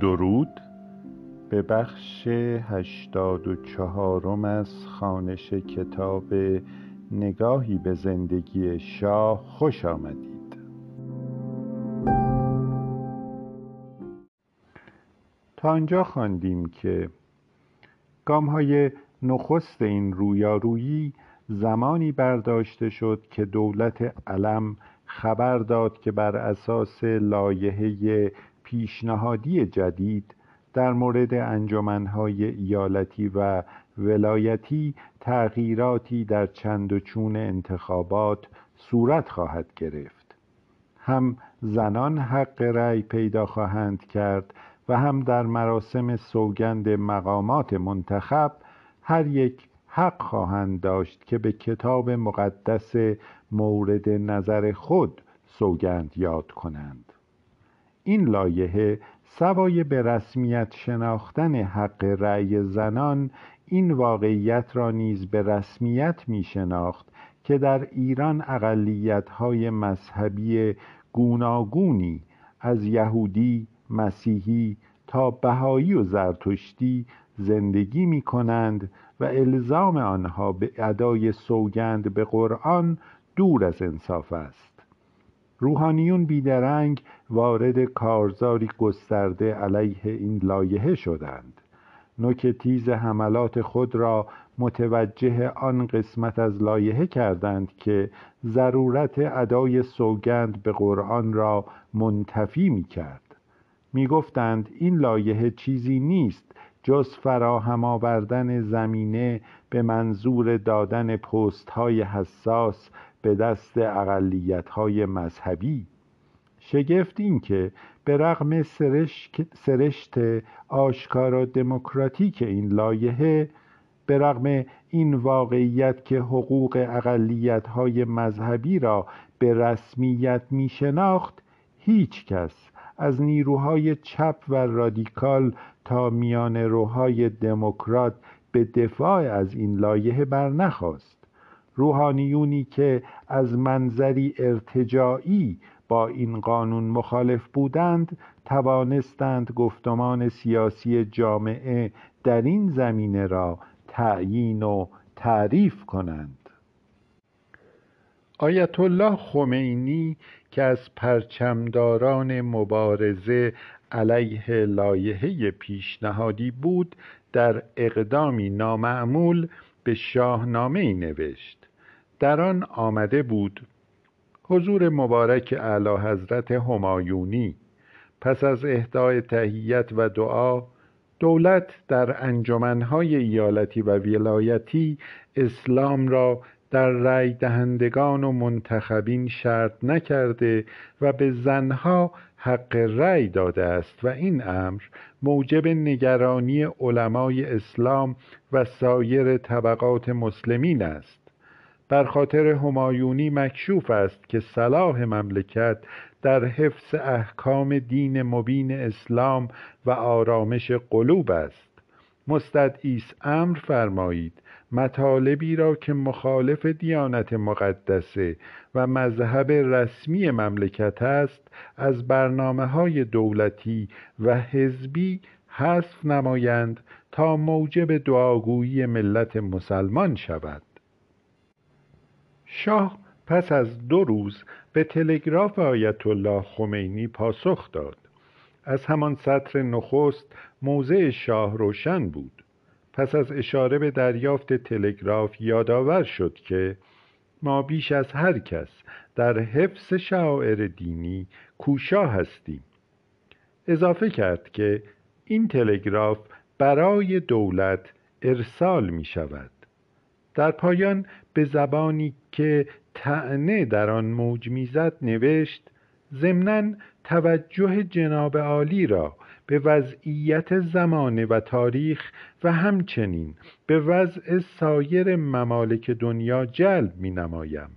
درود به بخش هشتاد و چهارم از خانش کتاب نگاهی به زندگی شاه خوش آمدید. تا آنجا خواندیم که گام های نخست این رویارویی زمانی برداشته شد که دولت علم خبر داد که بر اساس لایحه پیشنهادی جدید در مورد انجمنهای ایالتی و ولایتی تغییراتی در چند و چون انتخابات صورت خواهد گرفت. هم زنان حق رأی پیدا خواهند کرد و هم در مراسم سوگند مقامات منتخب هر یک حق خواهند داشت که به کتاب مقدس مورد نظر خود سوگند یاد کنند. این لایحه سوای به رسمیت شناختن حق رأی زنان این واقعیت را نیز به رسمیت می شناخت که در ایران های مذهبی گوناگونی از یهودی، مسیحی تا بهایی و زرتشتی زندگی می کنند و الزام آنها به ادای سوگند به قرآن دور از انصاف است. روحانیون بیدرنگ وارد کارزاری گسترده علیه این لایحه شدند. نوک تیز حملات خود را متوجه آن قسمت از لایحه کردند که ضرورت ادای سوگند به قرآن را منتفی می کرد می گفتند این لایحه چیزی نیست جز فراهم آوردن زمینه به منظور دادن پست های حساس به دست اقلیت های مذهبی. شگفت این که به رغم سرشت آشکارا دموکراتیک این لایحه به رغم این واقعیت که حقوق اقلیت های مذهبی را به رسمیت می شناخت هیچ کس از نیروهای چپ و رادیکال تا میان روهای دموکرات به دفاع از این لایحه برنخواست. روحانیونی که از منظری ارتجاعی با این قانون مخالف بودند توانستند گفتمان سیاسی جامعه در این زمینه را تعیین و تعریف کنند. آیت الله خمینی که از پرچمداران مبارزه علیه لایحه پیشنهادی بود در اقدامی نامعمول به شاهنامه ای نوشت. در آن آمده بود حضور مبارک اعلی حضرت همایونی پس از اهدای تهیت و دعا دولت در انجمنهای ایالتی و ولایتی اسلام را در رای دهندگان و منتخبین شرط نکرده و به زنها حق رأی داده است و این امر موجب نگرانی علمای اسلام و سایر طبقات مسلمین است. بر خاطر همایونی مکشوف است که صلاح مملکت در حفظ احکام دین مبین اسلام و آرامش قلوب است. مستدعیس امر فرمایید مطالبی را که مخالف دیانت مقدسه و مذهب رسمی مملکت است از برنامه های دولتی و حزبی حذف نمایند تا موجب دعاگویی ملت مسلمان شود. شاه پس از دو روز به تلگراف آیت الله خمینی پاسخ داد. از همان سطر نخست موضع شاه روشن بود. پس از اشاره به دریافت تلگراف یادآور شد که ما بیش از هر کس در حفظ شعائر دینی کوشا هستیم. اضافه کرد که این تلگراف برای دولت ارسال می شود در پایان به زبانی که تعنه در آن موج می‌زد نوشت ضمنا توجه جناب عالی را به وضعیت زمانه و تاریخ و همچنین به وضع سایر ممالک دنیا جلب می نمایم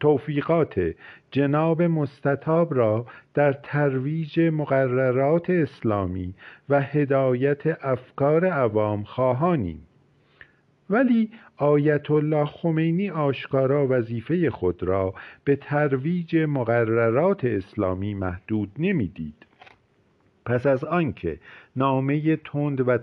توفیقات جناب مستطاب را در ترویج مقررات اسلامی و هدایت افکار عوام خواهانیم. ولی آیت الله خمینی آشکارا وظیفه خود را به ترویج مقررات اسلامی محدود نمی‌دید. پس از آنکه نامه تند و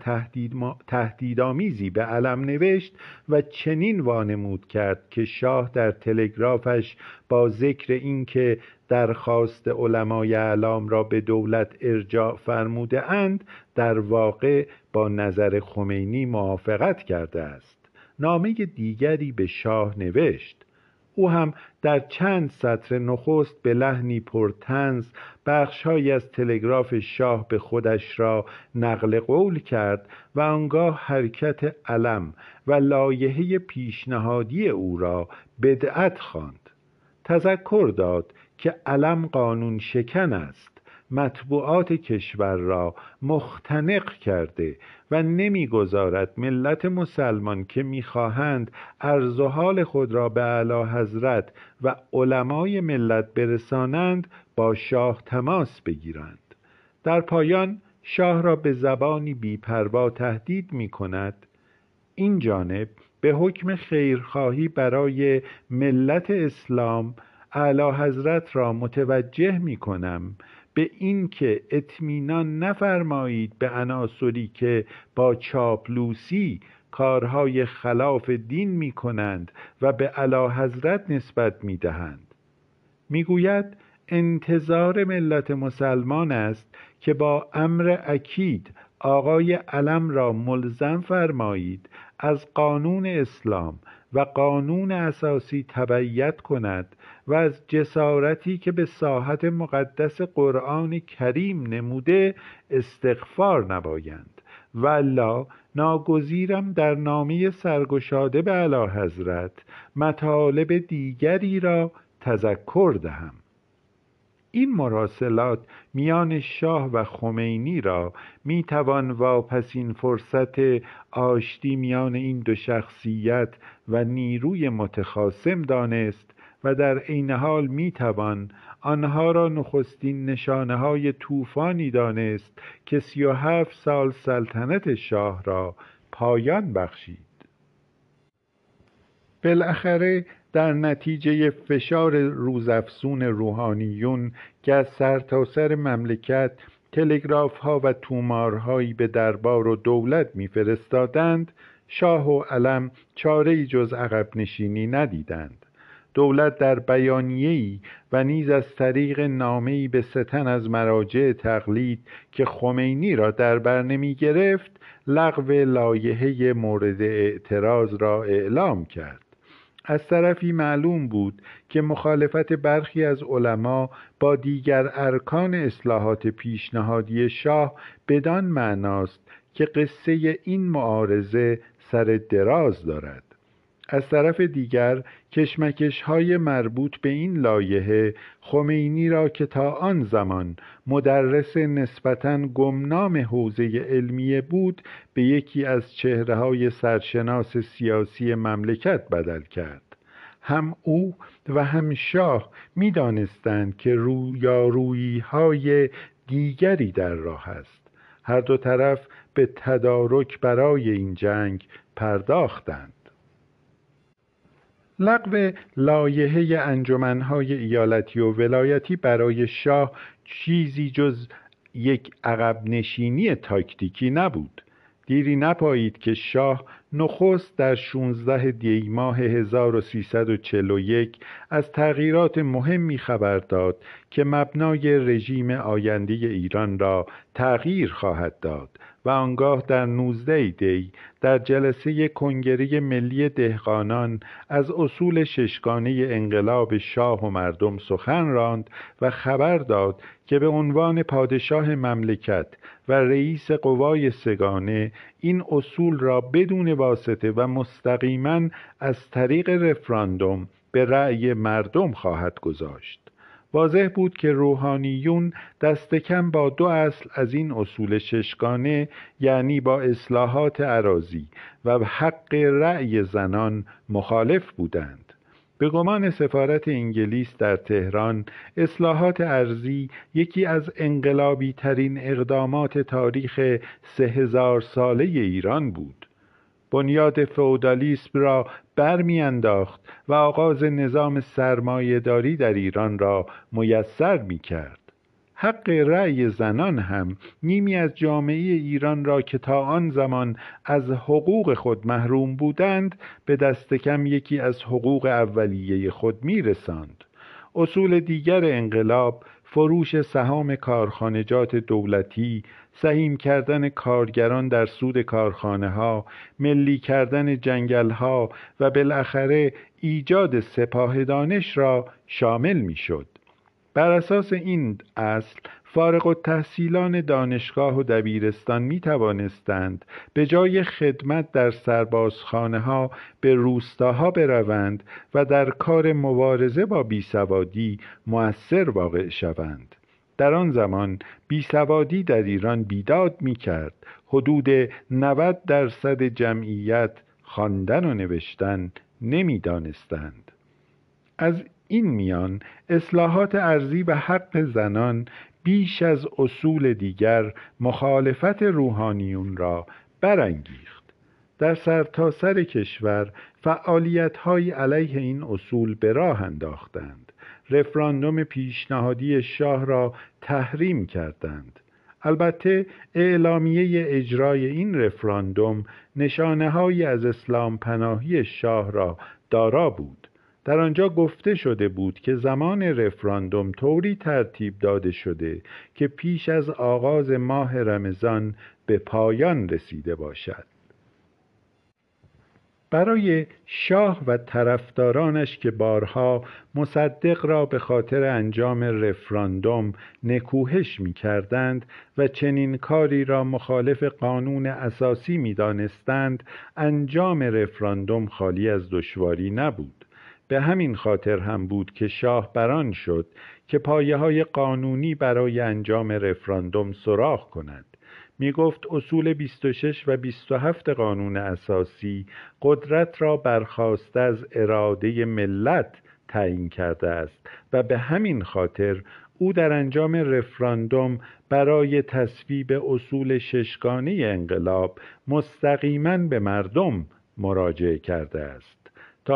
تهدیدآمیزی به علم نوشت و چنین وانمود کرد که شاه در تلگرافش با ذکر اینکه درخواست علمای اعلام را به دولت ارجاع فرموده اند در واقع با نظر خمینی موافقت کرده است. نامه دیگری به شاه نوشت. او هم در چند سطر نخست به لحنی پرتنز بخشهایی از تلگراف شاه به خودش را نقل قول کرد و آنگاه حرکت علم و لایحه پیشنهادی او را بدعت خواند. تذکر داد که علم قانون شکن است. مطبوعات کشور را مختنق کرده و نمی‌گذارد ملت مسلمان که می‌خواهند عرض و حال خود را به اعلی حضرت و علمای ملت برسانند با شاه تماس بگیرند. در پایان شاه را به زبانی بیپروا تهدید می کند این جانب به حکم خیرخواهی برای ملت اسلام اعلی حضرت را متوجه می کنم به اینکه اطمینان نفرمایید به عناصری که با چاپلوسی کارهای خلاف دین می کنند و به علا حضرت نسبت می دهند می‌گوید انتظار ملت مسلمان است که با امر اکید آقای علم را ملزم فرمایید از قانون اسلام و قانون اساسی تبعیت کند و از جسارتی که به ساحت مقدس قرآن کریم نموده استغفار نبایند والا ناگزیرم در نامه سرگشاده به علا حضرت مطالب دیگری را تذکر دهم. این مراسلات میان شاه و خمینی را می توان واپسین فرصت آشتی میان این دو شخصیت و نیروی متخاسم دانست و در عین حال می توان آنها را نخستین نشانه های طوفانی دانست که سی و هفت سال سلطنت شاه را پایان بخشید. بالاخره در نتیجه فشار روزافزون روحانیون که از سرتاسر سر مملکت تلگراف ها و تومارهایی به دربار و دولت میفرستادند شاه و علم چاره جز عقب نشینی ندیدند. دولت در بیانیه‌ای و نیز از طریق نامه‌ای به ستن از مراجع تقلید که خمینی را در بر گرفت لغو لایحه مورد اعتراض را اعلام کرد. از طرفی معلوم بود که مخالفت برخی از علما با دیگر ارکان اصلاحات پیشنهادی شاه بدان معناست که قصه این معارضه سر دراز دارد. از طرف دیگر کشمکش های مربوط به این لایحه خمینی را که تا آن زمان مدرس نسبتا گمنام حوزه علمیه بود به یکی از چهره های سرشناس سیاسی مملکت بدل کرد. هم او و هم شاه می دانستند که رویارویی های دیگری در راه است. هر دو طرف به تدارک برای این جنگ پرداختند. لغو لایحه انجمنهای ایالتی و ولایتی برای شاه چیزی جز یک عقب نشینی تاکتیکی نبود. دیری نپایید که شاه نخست در 16 دی ماه 1341 از تغییرات مهمی خبر داد که مبنای رژیم آینده ایران را تغییر خواهد داد آنگاه در 19 دی در جلسه کنگره ملی دهقانان از اصول ششگانه انقلاب شاه و مردم سخن راند و خبر داد که به عنوان پادشاه مملکت و رئیس قوای سگانه این اصول را بدون واسطه و مستقیما از طریق رفراندوم به رأی مردم خواهد گذاشت. واضح بود که روحانیون دست کم با دو اصل از این اصول ششگانه یعنی با اصلاحات عراضی و حق رأی زنان مخالف بودند. به گمان سفارت انگلیس در تهران اصلاحات ارزی یکی از انقلابی ترین اقدامات تاریخ سه هزار ساله ایران بود. بنیاد فودالیسم را برمیانداخت و آغاز نظام سرمایهداری در ایران را میسر می کرد حق رأی زنان هم نیمی از جامعه ایران را که تا آن زمان از حقوق خود محروم بودند به دست کم یکی از حقوق اولیه خود میرساند. اصول دیگر انقلاب فروش سهام کارخانجات دولتی سهیم کردن کارگران در سود کارخانه ها ملی کردن جنگل ها و بالاخره ایجاد سپاه دانش را شامل می شد بر اساس این اصل فارغ و تحصیلان دانشگاه و دبیرستان می توانستند به جای خدمت در سربازخانه ها به روستاها بروند و در کار مبارزه با بیسوادی مؤثر واقع شوند. در آن زمان بیسوادی در ایران بیداد می کرد. حدود 90 درصد جمعیت خواندن و نوشتن نمی‌دانستند از این میان اصلاحات ارزی و حق زنان بیش از اصول دیگر مخالفت روحانیون را برانگیخت. در سرتاسر سر کشور فعالیت های علیه این اصول به راه انداختند. رفراندوم پیشنهادی شاه را تحریم کردند. البته اعلامیه اجرای این رفراندوم نشانه از اسلام پناهی شاه را دارا بود. در آنجا گفته شده بود که زمان رفراندوم طوری ترتیب داده شده که پیش از آغاز ماه رمضان به پایان رسیده باشد. برای شاه و طرفدارانش که بارها مصدق را به خاطر انجام رفراندوم نکوهش می کردند و چنین کاری را مخالف قانون اساسی می دانستند انجام رفراندوم خالی از دشواری نبود. به همین خاطر هم بود که شاه بران شد که پایه های قانونی برای انجام رفراندوم سراخ کند می گفت اصول 26 و 27 قانون اساسی قدرت را برخواست از اراده ملت تعیین کرده است و به همین خاطر او در انجام رفراندوم برای تصویب اصول ششگانه انقلاب مستقیما به مردم مراجعه کرده است.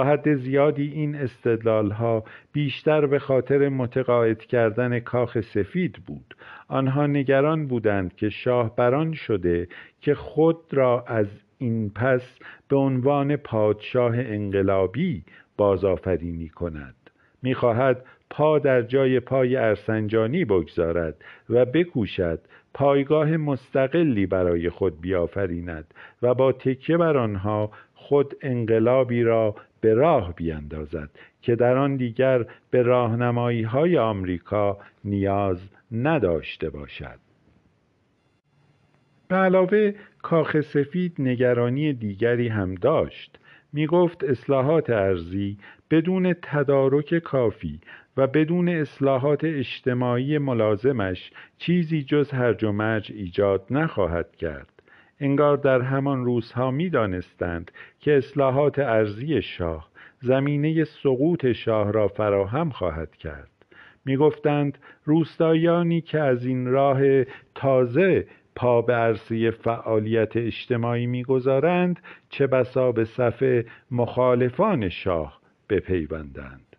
حد زیادی این استدلال ها بیشتر به خاطر متقاعد کردن کاخ سفید بود. آنها نگران بودند که شاه بران شده که خود را از این پس به عنوان پادشاه انقلابی بازآفرینی کند. می‌خواهد پا در جای پای ارسنجانی بگذارد و بکوشد پایگاه مستقلی برای خود بیافریند و با تکیه بر آنها خود انقلابی را به راه بیندازد که در آن دیگر به راهنمایی های آمریکا نیاز نداشته باشد. به علاوه کاخ سفید نگرانی دیگری هم داشت. می گفت اصلاحات ارزی بدون تدارک کافی و بدون اصلاحات اجتماعی ملازمش چیزی جز هرج و مرج ایجاد نخواهد کرد. انگار در همان روزها می دانستند که اصلاحات ارزی شاه زمینه سقوط شاه را فراهم خواهد کرد. می گفتند روستایانی که از این راه تازه پا به عرصه فعالیت اجتماعی می‌گذارند چه بسا به صف مخالفان شاه بپیوندند.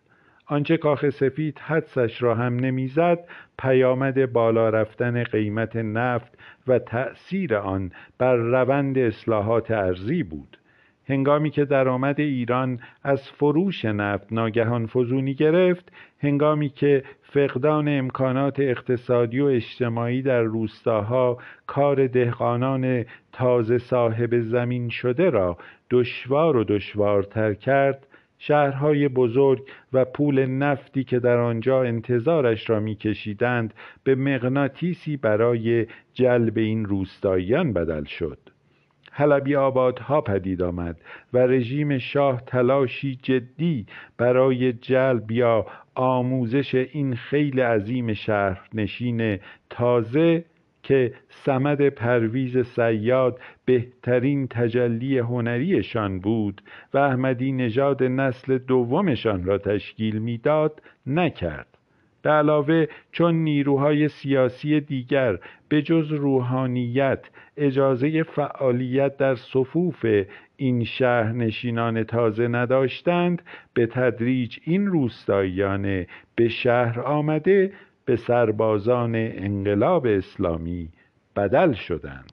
آنچه کاخ سفید حدسش را هم نمی‌زد پیامد بالا رفتن قیمت نفت و تأثیر آن بر روند اصلاحات ارزی بود. هنگامی که درآمد ایران از فروش نفت ناگهان فزونی گرفت هنگامی که فقدان امکانات اقتصادی و اجتماعی در روستاها کار دهقانان تازه صاحب زمین شده را دشوار و دشوارتر کرد شهرهای بزرگ و پول نفتی که در آنجا انتظارش را میکشیدند به مغناطیسی برای جلب این روستاییان بدل شد. حلبی آبادها پدید آمد و رژیم شاه تلاشی جدی برای جلب یا آموزش این خیلی عظیم شهرنشین تازه که سمد پرویز سیاد بهترین تجلی هنریشان بود و احمدی نژاد نسل دومشان را تشکیل می‌داد نکرد. به علاوه چون نیروهای سیاسی دیگر به جز روحانیت اجازه فعالیت در صفوف این شهرنشینان تازه نداشتند به تدریج این روستاییان به شهر آمده به سربازان انقلاب اسلامی بدل شدند.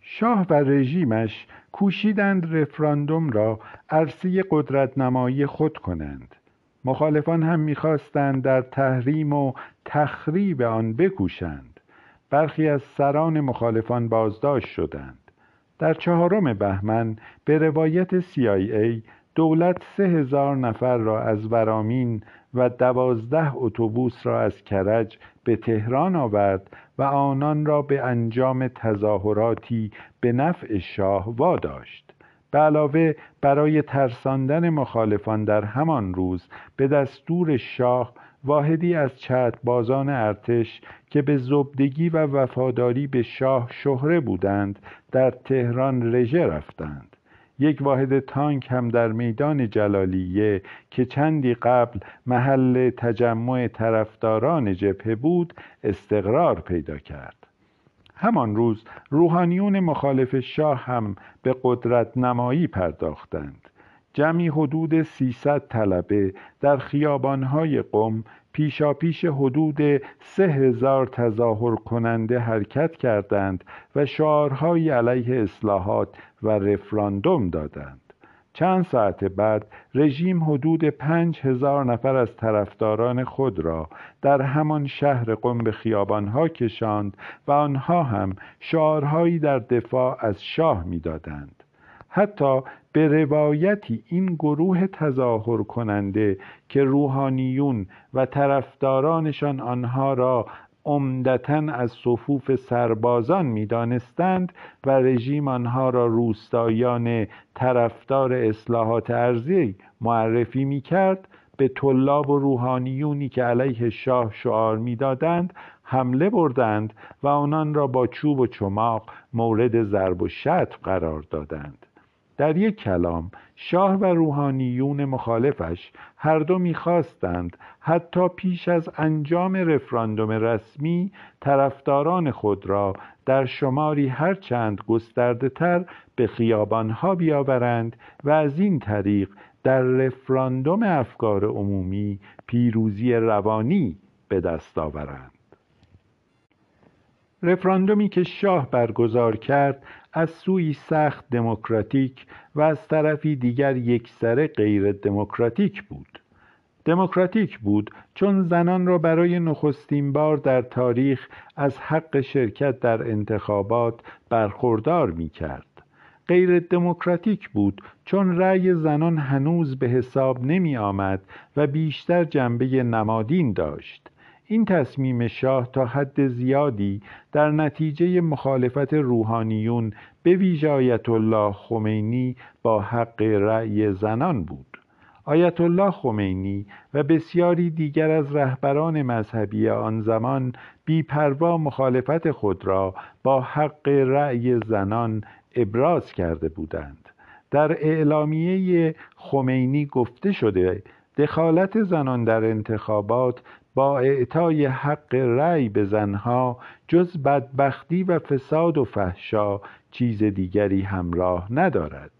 شاه و رژیمش کوشیدند رفراندوم را عرصه قدرت نمایی خود کنند. مخالفان هم می‌خواستند در تحریم و تخریب آن بکوشند. برخی از سران مخالفان بازداشت شدند. در چهارم بهمن به روایت CIA دولت سه هزار نفر را از ورامین و دوازده اتوبوس را از کرج به تهران آورد و آنان را به انجام تظاهراتی به نفع شاه واداشت. به علاوه برای ترساندن مخالفان در همان روز به دستور شاه واحدی از بازان ارتش که به زبدگی و وفاداری به شاه شهره بودند در تهران رژه رفتند. یک واحد تانک هم در میدان جلالیه که چندی قبل محل تجمع طرفداران جبهه بود استقرار پیدا کرد. همان روز روحانیون مخالف شاه هم به قدرت نمایی پرداختند. جمعی حدود 300 طلبه در خیابانهای قم پیشاپیش حدود سه هزار تظاهر کننده حرکت کردند و شعارهایی علیه اصلاحات و رفراندوم دادند. چند ساعت بعد رژیم حدود پنج هزار نفر از طرفداران خود را در همان شهر قم به خیابانها کشاند و آنها هم شعارهایی در دفاع از شاه می‌دادند. حتی به روایتی این گروه تظاهر کننده که روحانیون و طرفدارانشان آنها را عمدتا از صفوف سربازان می‌دانستند و رژیم آنها را روستایان طرفدار اصلاحات ارزی معرفی می‌کرد به طلاب و روحانیونی که علیه شاه شعار می‌دادند حمله بردند و آنان را با چوب و چماق مورد ضرب و شتم قرار دادند. در یک کلام شاه و روحانیون مخالفش هر دو می‌خواستند حتی پیش از انجام رفراندوم رسمی طرفداران خود را در شماری هرچند گسترده تر به خیابانها بیاورند و از این طریق در رفراندوم افکار عمومی پیروزی روانی به دست آورند. رفراندومی که شاه برگزار کرد از سوی سخت دموکراتیک و از طرفی دیگر یکسره غیر دموکراتیک بود. دموکراتیک بود چون زنان را برای نخستین بار در تاریخ از حق شرکت در انتخابات برخوردار می کرد غیر دموکراتیک بود چون رأی زنان هنوز به حساب نمی آمد و بیشتر جنبه نمادین داشت. این تصمیم شاه تا حد زیادی در نتیجه مخالفت روحانیون به ویژه الله خمینی با حق رأی زنان بود. آیت الله خمینی و بسیاری دیگر از رهبران مذهبی آن زمان بیپروا مخالفت خود را با حق رأی زنان ابراز کرده بودند. در اعلامیه خمینی گفته شده دخالت زنان در انتخابات با اعطای حق رأی به زنها جز بدبختی و فساد و فحشا چیز دیگری همراه ندارد.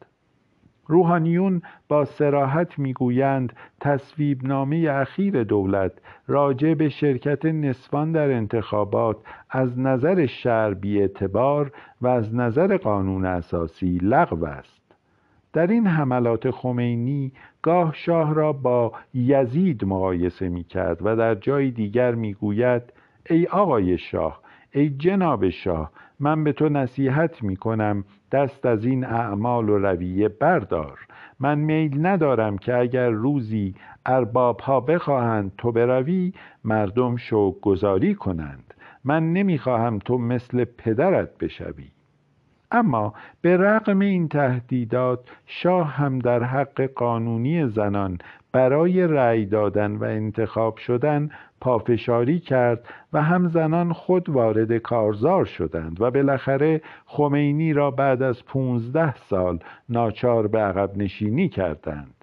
روحانیون با سراحت می‌گویند تصویب نامه اخیر دولت راجع به شرکت نسوان در انتخابات از نظر شرع اعتبار و از نظر قانون اساسی لغو است. در این حملات خمینی گاه شاه را با یزید مقایسه می کرد و در جای دیگر می گوید ای آقای شاه ای جناب شاه من به تو نصیحت می کنم دست از این اعمال و رویه بردار. من میل ندارم که اگر روزی ارباب ها بخواهند تو بروی مردم شوق گذاری کنند. من نمی‌خواهم تو مثل پدرت بشوی. اما به رغم این تهدیدات شاه هم در حق قانونی زنان برای رأی دادن و انتخاب شدن پافشاری کرد و هم زنان خود وارد کارزار شدند و بالاخره خمینی را بعد از پونزده سال ناچار به عقب نشینی کردند.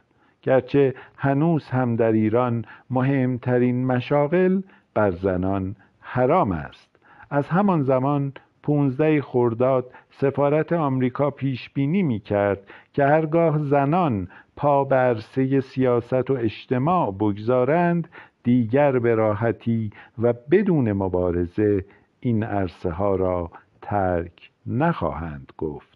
گرچه هنوز هم در ایران مهمترین مشاغل بر زنان حرام است. از همان زمان 15 خرداد سفارت آمریکا پیش بینی می کرد که هرگاه زنان پا بر عرصه سیاست و اجتماع بگذارند دیگر به راحتی و بدون مبارزه این عرصه ها را ترک نخواهند گفت.